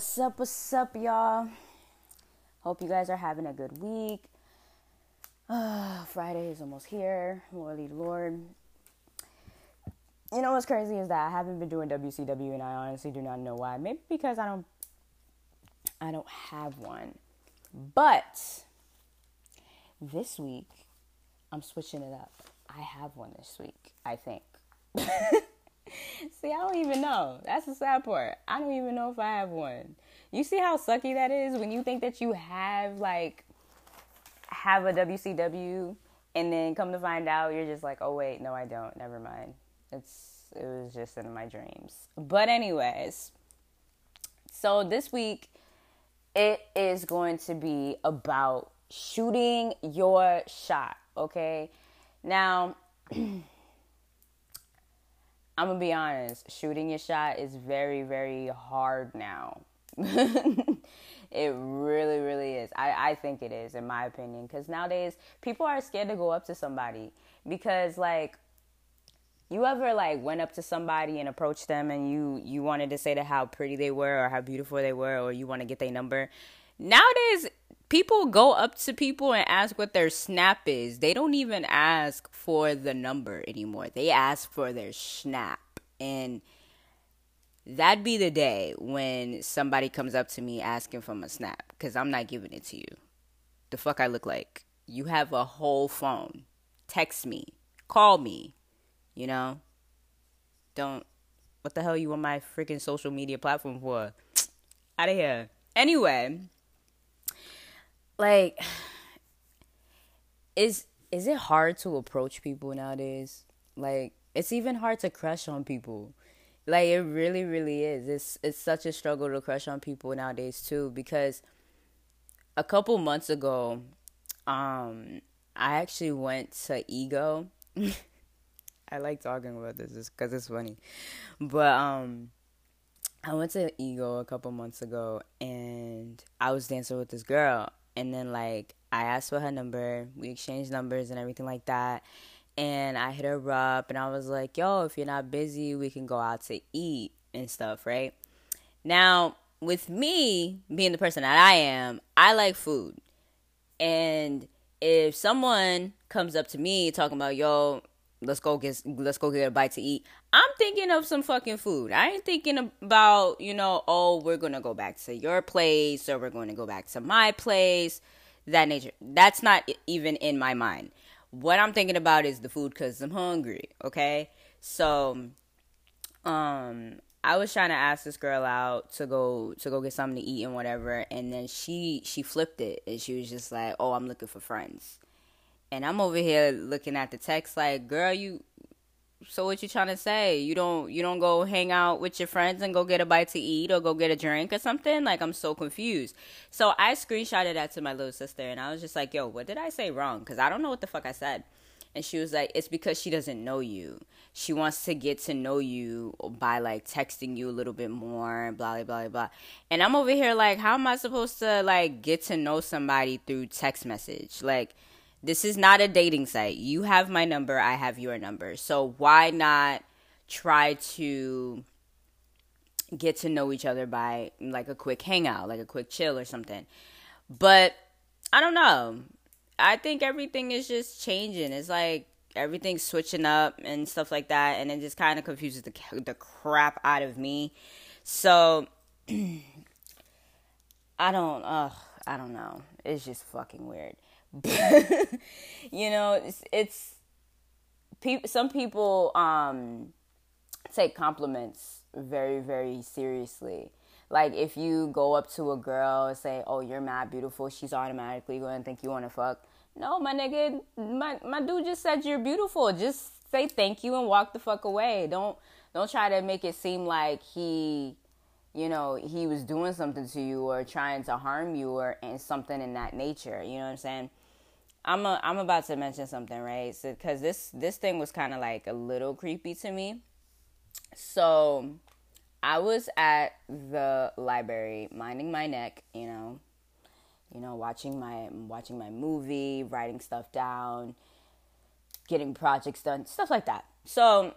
What's up? What's up, y'all? Hope you guys are having a good week. Uh, Friday is almost here. Lordy Lord. You know what's crazy is that I haven't been doing WCW and I honestly do not know why. Maybe because I don't I don't have one. But this week I'm switching it up. I have one this week, I think. see, I don't even know. That's the sad part. I don't even know if I have one. You see how sucky that is when you think that you have like have a WCW and then come to find out you're just like, "Oh wait, no I don't. Never mind." It's it was just in my dreams. But anyways, so this week it is going to be about shooting your shot, okay? Now I'm gonna be honest, shooting your shot is very, very hard now. it really, really is. I, I think it is, in my opinion, because nowadays people are scared to go up to somebody because, like, you ever like went up to somebody and approached them and you you wanted to say to how pretty they were or how beautiful they were or you want to get their number nowadays people go up to people and ask what their snap is. They don't even ask for the number anymore. They ask for their snap. And that'd be the day when somebody comes up to me asking for my snap because I'm not giving it to you. The fuck I look like. You have a whole phone. Text me. Call me. You know? Don't. What the hell you want my freaking social media platform for? Out of here. Anyway like is is it hard to approach people nowadays? Like it's even hard to crush on people. Like it really really is. It's it's such a struggle to crush on people nowadays too because a couple months ago um I actually went to Ego. I like talking about this cuz it's funny. But um I went to Ego a couple months ago and I was dancing with this girl and then like I asked for her number, we exchanged numbers and everything like that. And I hit her up and I was like, yo, if you're not busy, we can go out to eat and stuff, right? Now, with me being the person that I am, I like food. And if someone comes up to me talking about, yo, let's go get let's go get a bite to eat. I'm thinking of some fucking food. I ain't thinking about, you know, oh, we're going to go back to your place or we're going to go back to my place. That nature. That's not even in my mind. What I'm thinking about is the food cuz I'm hungry, okay? So um I was trying to ask this girl out to go to go get something to eat and whatever, and then she she flipped it and she was just like, "Oh, I'm looking for friends." And I'm over here looking at the text like, girl, you so what you trying to say? You don't you don't go hang out with your friends and go get a bite to eat or go get a drink or something? Like I'm so confused. So I screenshotted that to my little sister and I was just like, "Yo, what did I say wrong?" cuz I don't know what the fuck I said. And she was like, "It's because she doesn't know you. She wants to get to know you by like texting you a little bit more, blah blah blah blah." And I'm over here like, "How am I supposed to like get to know somebody through text message?" Like this is not a dating site. You have my number, I have your number. So why not try to get to know each other by like a quick hangout, like a quick chill or something. But I don't know. I think everything is just changing. It's like everything's switching up and stuff like that, and it just kind of confuses the the crap out of me. So I don't. Uh, I don't know. It's just fucking weird. you know, it's, it's pe- some people um, take compliments very, very seriously. Like if you go up to a girl and say, "Oh, you're mad beautiful," she's automatically going to think you want to fuck. No, my nigga, my my dude just said you're beautiful. Just say thank you and walk the fuck away. Don't don't try to make it seem like he you know he was doing something to you or trying to harm you or something in that nature you know what i'm saying I'm a, I'm about to mention something, right? So cuz this this thing was kind of like a little creepy to me. So, I was at the library minding my neck, you know, you know, watching my watching my movie, writing stuff down, getting projects done, stuff like that. So,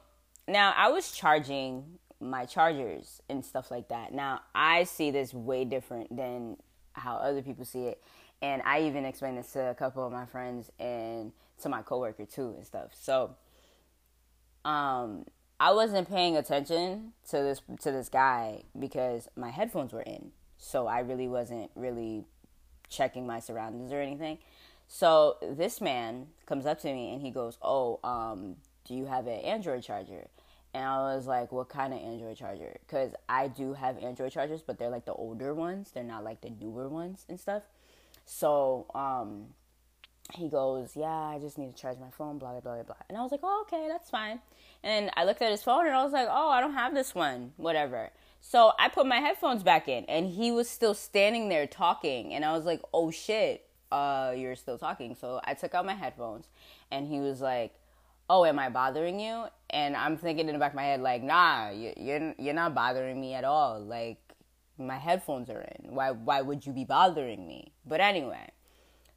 now I was charging my chargers and stuff like that. Now, I see this way different than how other people see it. And I even explained this to a couple of my friends and to my coworker too and stuff. So, um, I wasn't paying attention to this to this guy because my headphones were in. So I really wasn't really checking my surroundings or anything. So this man comes up to me and he goes, "Oh, um, do you have an Android charger?" And I was like, "What kind of Android charger?" Because I do have Android chargers, but they're like the older ones. They're not like the newer ones and stuff. So um, he goes, "Yeah, I just need to charge my phone." Blah blah blah blah. And I was like, "Oh, okay, that's fine." And I looked at his phone and I was like, "Oh, I don't have this one. Whatever." So I put my headphones back in, and he was still standing there talking, and I was like, "Oh shit." uh, you're still talking. So I took out my headphones and he was like, oh, am I bothering you? And I'm thinking in the back of my head, like, nah, you're, you're not bothering me at all. Like, my headphones are in. Why, why would you be bothering me? But anyway,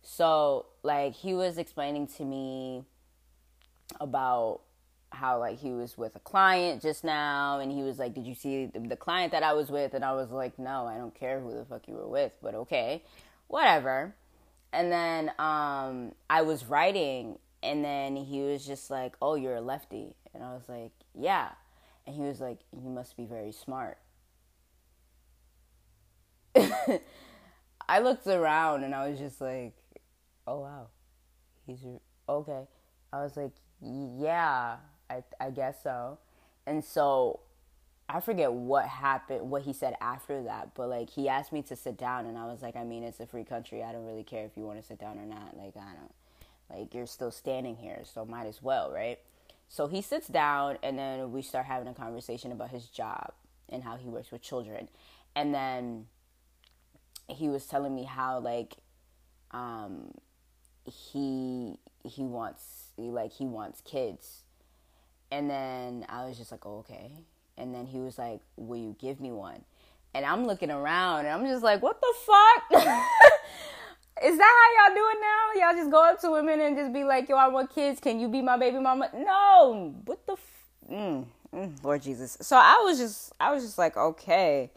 so like he was explaining to me about how like he was with a client just now and he was like did you see the, client that i was with and i was like no i don't care who the fuck you were with but okay whatever and then um, I was writing, and then he was just like, "Oh, you're a lefty," and I was like, "Yeah," and he was like, "You must be very smart." I looked around and I was just like, "Oh wow, he's okay." I was like, "Yeah, I I guess so," and so I forget what happened, what he said after that, but like he asked me to sit down, and I was like, I mean, it's a free country. I don't really care if you want to sit down or not. Like, I don't, like, you're still standing here, so might as well, right? So he sits down, and then we start having a conversation about his job and how he works with children. And then he was telling me how, like, um, he he wants like he wants kids and then i was just like oh, okay and then he was like, Will you give me one? And I'm looking around and I'm just like, What the fuck? Is that how y'all do it now? Y'all just go up to women and just be like, Yo, I want kids. Can you be my baby mama? No. What the f- mm, mm, Lord Jesus. So I was just, I was just like, okay.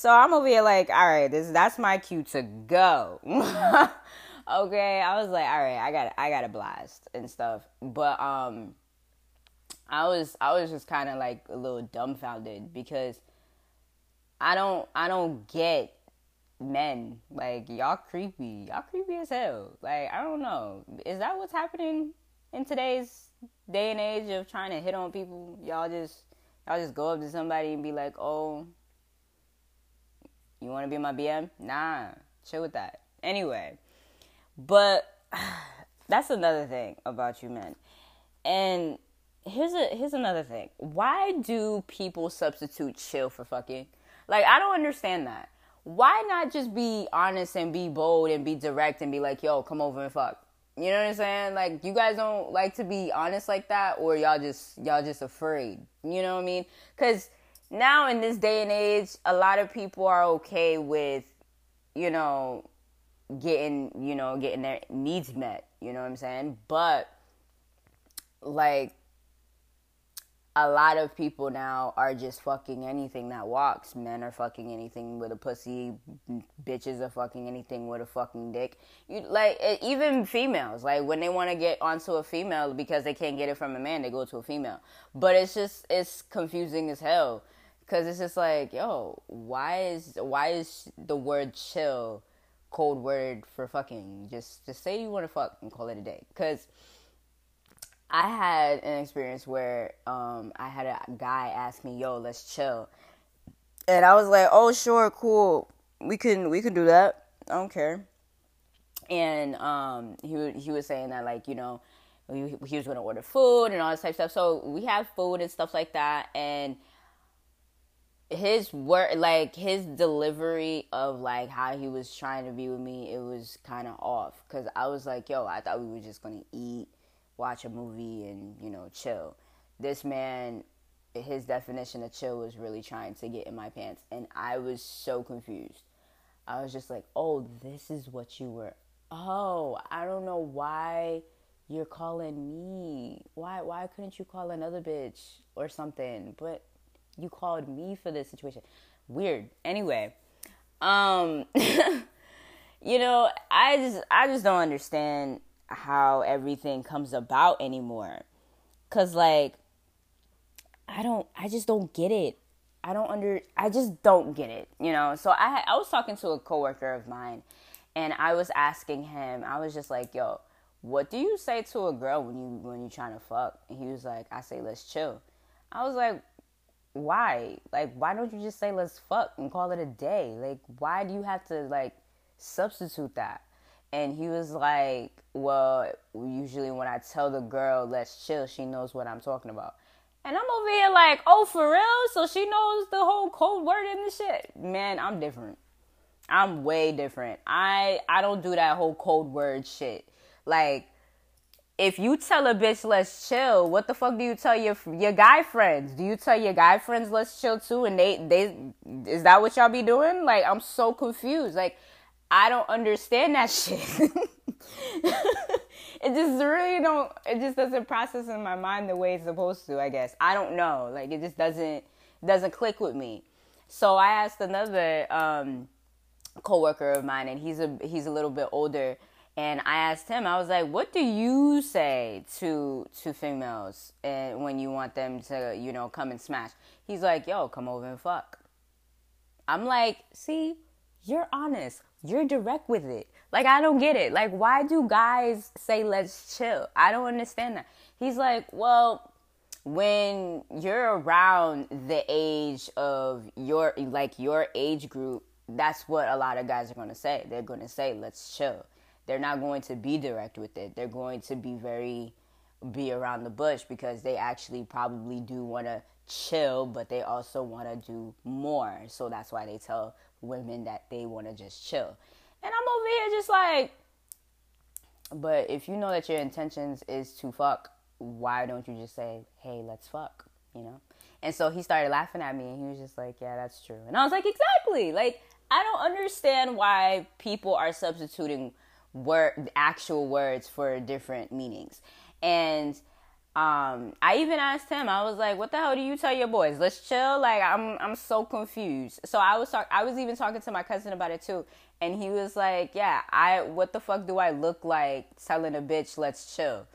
So I'm over here like, all right, this that's my cue to go. okay, I was like, all right, I got, I got a blast and stuff. But um, I was I was just kind of like a little dumbfounded because I don't I don't get men. Like y'all creepy. Y'all creepy as hell. Like I don't know. Is that what's happening in today's day and age of trying to hit on people? Y'all just y'all just go up to somebody and be like oh you want to be my BM nah chill with that anyway but that's another thing about you men and here's a here's another thing. Why do people substitute chill for fucking? Like I don't understand that. Why not just be honest and be bold and be direct and be like, "Yo, come over and fuck." You know what I'm saying? Like you guys don't like to be honest like that or y'all just y'all just afraid. You know what I mean? Cuz now in this day and age, a lot of people are okay with you know getting, you know, getting their needs met, you know what I'm saying? But like a lot of people now are just fucking anything that walks. Men are fucking anything with a pussy. Bitches are fucking anything with a fucking dick. You like even females. Like when they want to get onto a female because they can't get it from a man, they go to a female. But it's just it's confusing as hell because it's just like, yo, why is why is the word chill cold word for fucking? Just just say you want to fuck and call it a day. Because I had an experience where um, I had a guy ask me, "Yo, let's chill," and I was like, "Oh, sure, cool, we can we can do that. I don't care." And um, he he was saying that like you know he, was going to order food and all this type of stuff. So we have food and stuff like that, and his word like his delivery of like how he was trying to be with me, it was kind of off because I was like, "Yo, I thought we were just gonna eat." watch a movie and you know chill. This man, his definition of chill was really trying to get in my pants, and I was so confused. I was just like, "Oh, this is what you were. Oh, I don't know why." You're calling me. Why why couldn't you call another bitch or something? But you called me for this situation. Weird. Anyway, um, you know, I just I just don't understand how everything comes about anymore. Cause like I don't I just don't get it. I don't under I just don't get it, you know. So I I was talking to a coworker of mine and I was asking him, I was just like, "Yo, what do you say to a girl when you when you trying to fuck?" And he was like, "I say let's chill." I was like, "Why? Like why don't you just say let's fuck and call it a day? Like why do you have to like substitute that?" And he was like, "Well, usually when I tell the girl let's chill, she knows what I'm talking about." And I'm over here like, oh, for real? So she knows the whole code word and the shit. Man, I'm different. I'm way different. I I don't do that whole code word shit. Like, if you tell a bitch let's chill, what the fuck do you tell your your guy friends? Do you tell your guy friends let's chill too? And they they is that what y'all be doing? Like, I'm so confused. Like, I don't understand that shit. it just really don't it just doesn't process in my mind the way it's supposed to i guess i don't know like it just doesn't doesn't click with me so i asked another um coworker of mine and he's a he's a little bit older and i asked him i was like what do you say to to females and when you want them to you know come and smash he's like yo come over and fuck i'm like see you're honest you're direct with it like, I don't get it. Like, why do guys say, let's chill? I don't understand that. He's like, well, when you're around the age of your, like, your age group, that's what a lot of guys are going to say. They're going to say, let's chill. They're not going to be direct with it. They're going to be very, be around the bush because they actually probably do want to chill, but they also want to do more. So that's why they tell women that they want to just chill. And I'm over here just like, but if you know that your intentions is to fuck, why don't you just say, hey, let's fuck, you know? And so he started laughing at me and he was just like, yeah, that's true. And I was like, exactly. Like, I don't understand why people are substituting word actual words for different meanings. And um, I even asked him. I was like, "What the hell do you tell your boys? Let's chill." Like, I'm I'm so confused. So I was talk- I was even talking to my cousin about it too, and he was like, "Yeah, I what the fuck do I look like telling a bitch let's chill?"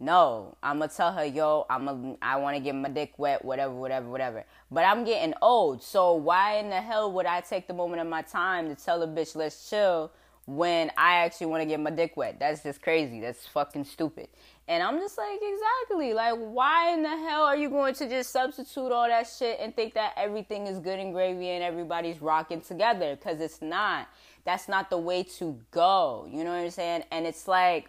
No, I'm gonna tell her, "Yo, I'm a, I want to get my dick wet, whatever, whatever, whatever." But I'm getting old, so why in the hell would I take the moment of my time to tell a bitch let's chill when I actually want to get my dick wet? That's just crazy. That's fucking stupid. And I'm just like, exactly. Like, why in the hell are you going to just substitute all that shit and think that everything is good and gravy and everybody's rocking together? Because it's not that's not the way to go. You know what I'm saying? And it's like,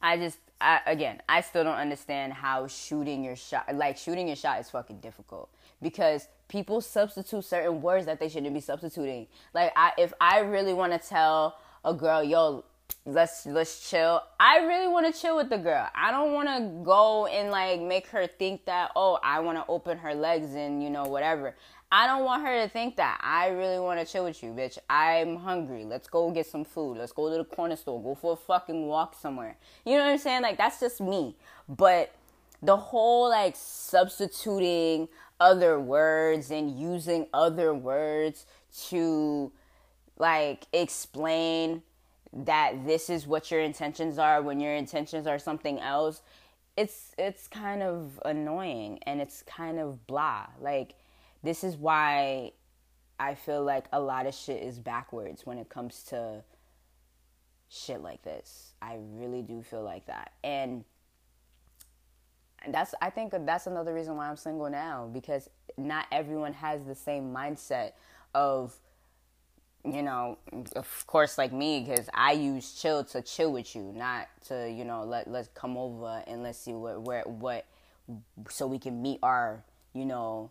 I just, I, again, I still don't understand how shooting your shot, like shooting your shot is fucking difficult because people substitute certain words that they shouldn't be substituting. Like, I, if I really want to tell a girl, yo, let's let's chill. I really want to chill with the girl. I don't want to go and like make her think that oh, I want to open her legs and you know whatever. I don't want her to think that. I really want to chill with you, bitch. I'm hungry. Let's go get some food. Let's go to the corner store. Go for a fucking walk somewhere. You know what I'm saying? Like, that's just me. But the whole, like, substituting other words and using other words to, like, explain that this is what your intentions are when your intentions are something else it's it's kind of annoying and it's kind of blah like this is why I feel like a lot of shit is backwards when it comes to shit like this. I really do feel like that. And that's I think that's another reason why I'm single now because not everyone has the same mindset of you know, of course, like me, because I use chill to chill with you, not to you know let let's come over and let's see what where what so we can meet our you know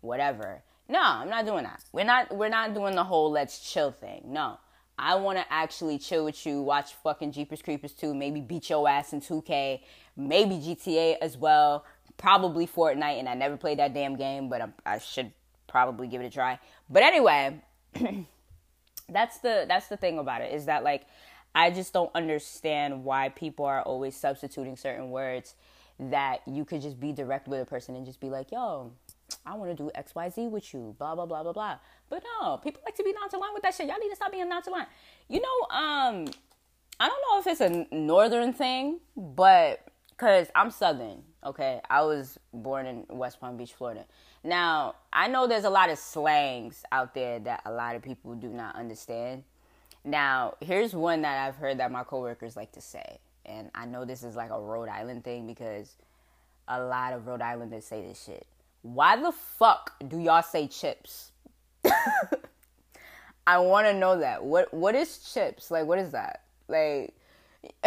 whatever. No, I'm not doing that. We're not we're not doing the whole let's chill thing. No. I want to actually chill with you, watch fucking Jeepers Creepers 2, maybe beat your ass in 2K, maybe GTA as well, probably Fortnite, and I never played that damn game, but I, I should probably give it a try. But anyway, that's the that's the thing about it is that like I just don't understand why people are always substituting certain words that you could just be direct with a person and just be like, yo, I want to do XYZ with you, blah, blah, blah, blah, blah. But no, people like to be nonchalant with that shit. Y'all need to stop being nonchalant. You know, um, I don't know if it's a northern thing, but because I'm southern, okay? I was born in West Palm Beach, Florida. Now, I know there's a lot of slangs out there that a lot of people do not understand. Now, here's one that I've heard that my coworkers like to say. And I know this is like a Rhode Island thing because a lot of Rhode Islanders say this shit. Why the fuck do y'all say chips? I want to know that. What what is chips? Like what is that? Like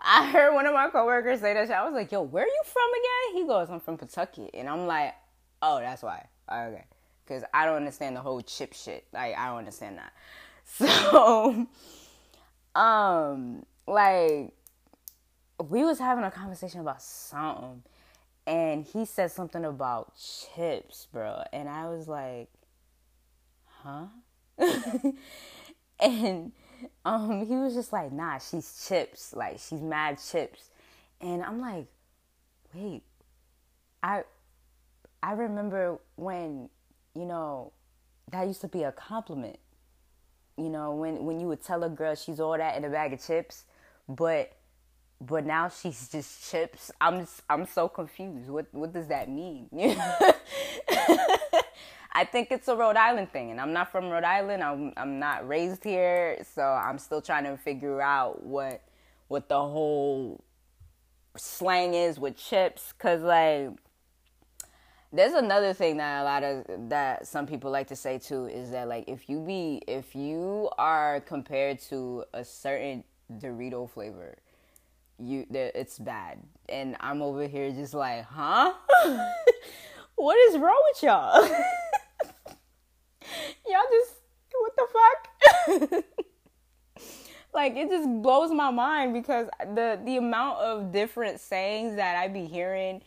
I heard one of my coworkers say that shit. I was like, "Yo, where are you from again?" He goes, "I'm from Kentucky," and I'm like, "Oh, that's why." Okay, because I don't understand the whole chip shit. Like I don't understand that. So, um, like we was having a conversation about something, and he said something about chips, bro, and I was like, "Huh?" and um, he was just like, nah, she's chips. Like, she's mad chips. And I'm like, wait, I, I remember when, you know, that used to be a compliment. You know, when, when you would tell a girl she's all that in a bag of chips, but, but now she's just chips. I'm, I'm so confused. What, what does that mean? I think it's a Rhode Island thing, and I'm not from Rhode Island. I'm I'm not raised here, so I'm still trying to figure out what what the whole slang is with chips. Cause like, there's another thing that a lot of that some people like to say too is that like if you be if you are compared to a certain Dorito flavor, you it's bad, and I'm over here just like, huh? what is wrong with y'all? y'all just what the fuck? like it just blows my mind because the the amount of different sayings that I be hearing,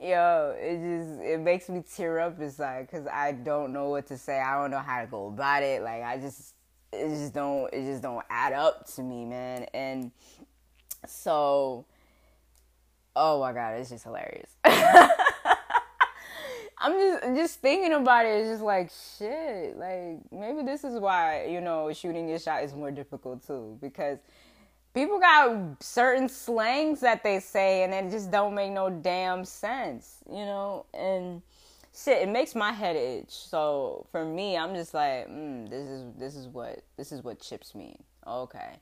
yo, it just it makes me tear up inside because I don't know what to say. I don't know how to go about it. Like I just it just don't it just don't add up to me, man. And so, oh my god, it's just hilarious. I'm just just thinking about it. It's just like shit. Like maybe this is why you know shooting your shot is more difficult too because people got certain slangs that they say and it just don't make no damn sense. You know and shit it makes my head itch. So for me, I'm just like, mm, this is this is what this is what chips mean. Okay,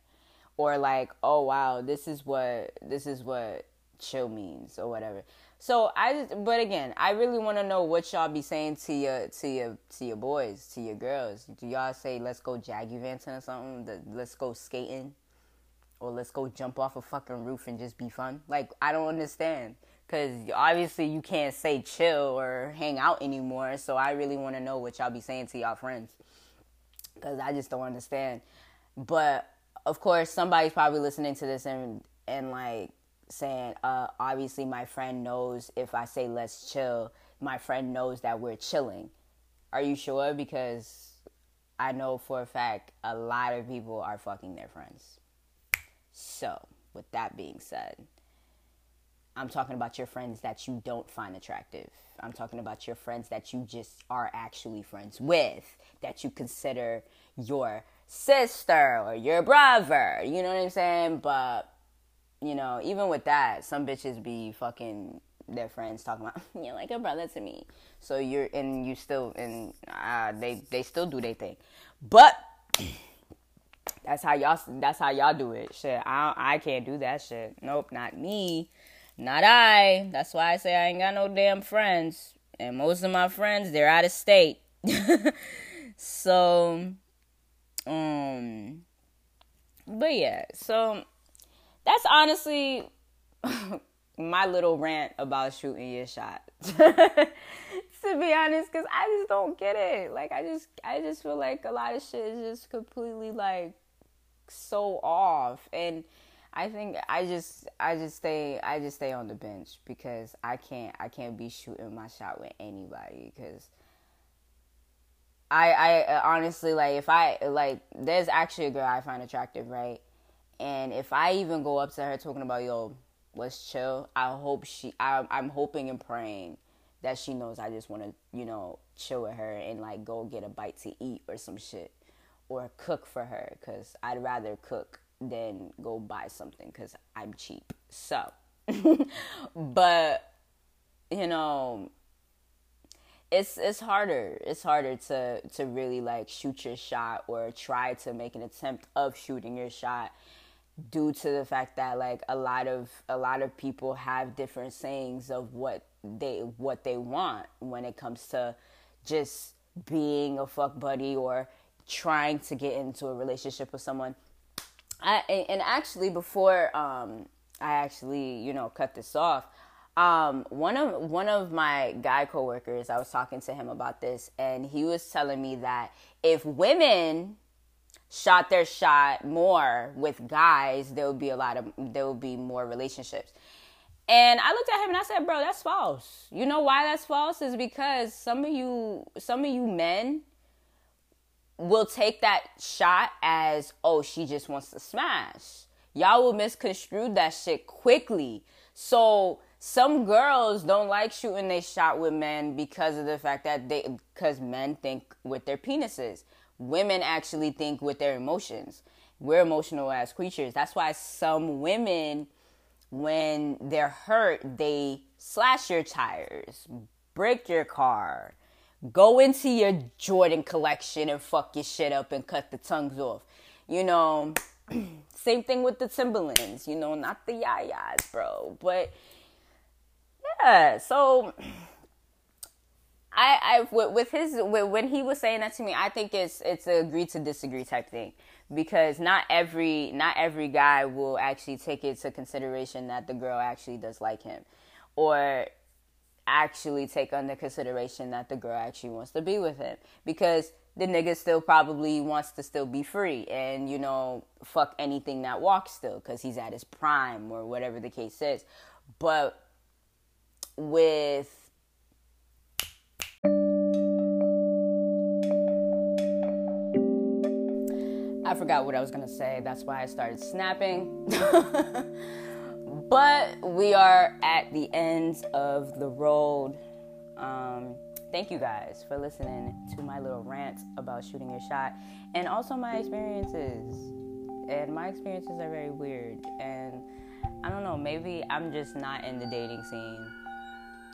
or like, oh wow, this is what this is what chill means or whatever. So I just, but again, I really want to know what y'all be saying to your to your to your boys, to your girls. Do y'all say let's go jaggy vanting or something? The, let's go skating, or let's go jump off a fucking roof and just be fun? Like I don't understand because obviously you can't say chill or hang out anymore. So I really want to know what y'all be saying to y'all friends because I just don't understand. But of course, somebody's probably listening to this and and like saying, uh, obviously, my friend knows if I say let's chill, my friend knows that we're chilling. Are you sure? Because I know for a fact a lot of people are fucking their friends. So, with that being said, I'm talking about your friends that you don't find attractive. I'm talking about your friends that you just are actually friends with, that you consider your sister or your brother. You know what I'm saying? But you know, even with that, some bitches be fucking their friends talking about you're like a brother to me. So you're and you still and uh, they they still do their thing, but that's how y'all that's how y'all do it. Shit, I I can't do that shit. Nope, not me, not I. That's why I say I ain't got no damn friends, and most of my friends they're out of state. so, um, but yeah, so that's honestly my little rant about shooting your shot. to be honest, because I just don't get it. Like I just I just feel like a lot of shit is just completely like so off and I think I just I just stay I just stay on the bench because I can't I can't be shooting my shot with anybody because I I uh, honestly like if I like there's actually a girl I find attractive right and if I even go up to her talking about, yo, let's chill. I hope she. I, I'm hoping and praying that she knows I just want to, you know, chill with her and like go get a bite to eat or some shit, or cook for her because I'd rather cook than go buy something because I'm cheap. So, but you know, it's it's harder. It's harder to to really like shoot your shot or try to make an attempt of shooting your shot due to the fact that like a lot of a lot of people have different sayings of what they what they want when it comes to just being a fuck buddy or trying to get into a relationship with someone. I and actually before um I actually, you know, cut this off, um, one of one of my guy coworkers, I was talking to him about this, and he was telling me that if women shot their shot more with guys, there would be a lot of there would be more relationships. And I looked at him and I said, "Bro, that's false. You know why that's false? Is because some of you some of you men will take that shot as, "Oh, she just wants to smash." Y'all will misconstrue that shit quickly. So some girls don't like shooting they shot with men because of the fact that they because men think with their penises. Women actually think with their emotions. We're emotional as creatures. That's why some women when they're hurt they slash your tires break your car go into your jordan collection and fuck your shit up and cut the tongues off. You know same thing with the timberlands you know not the yayas bro but yeah, so I, I with his when he was saying that to me, I think it's it's a agree to disagree type thing. Because not every not every guy will actually take it to consideration that the girl actually does like him, or actually take under consideration that the girl actually wants to be with him. Because the nigga still probably wants to still be free and you know fuck anything that walks still because he's at his prime or whatever the case is. But with I forgot what I was gonna say. That's why I started snapping. but we are at the end of the road. Um, thank you guys for listening to my little rant about shooting your shot and also my experiences. And my experiences are very weird. And I don't know, maybe I'm just not in the dating scene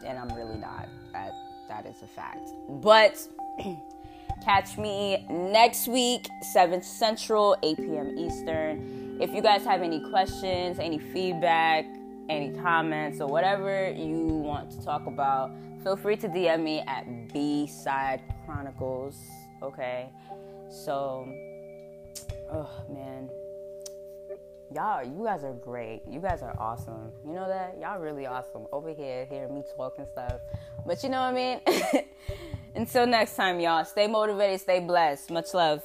and I'm really not. That that is a fact. But catch me next week, 7 Central, 8 p.m. Eastern. If you guys have any questions, any feedback, any comments, or whatever you want to talk about, feel free to DM me at B Side Chronicles. Okay. So, oh man y'all, you guys are great. You guys are awesome. You know that? Y'all really awesome. Over here, hearing me talk and stuff. But you know what I mean? Until next time, y'all, stay motivated, stay blessed. Much love.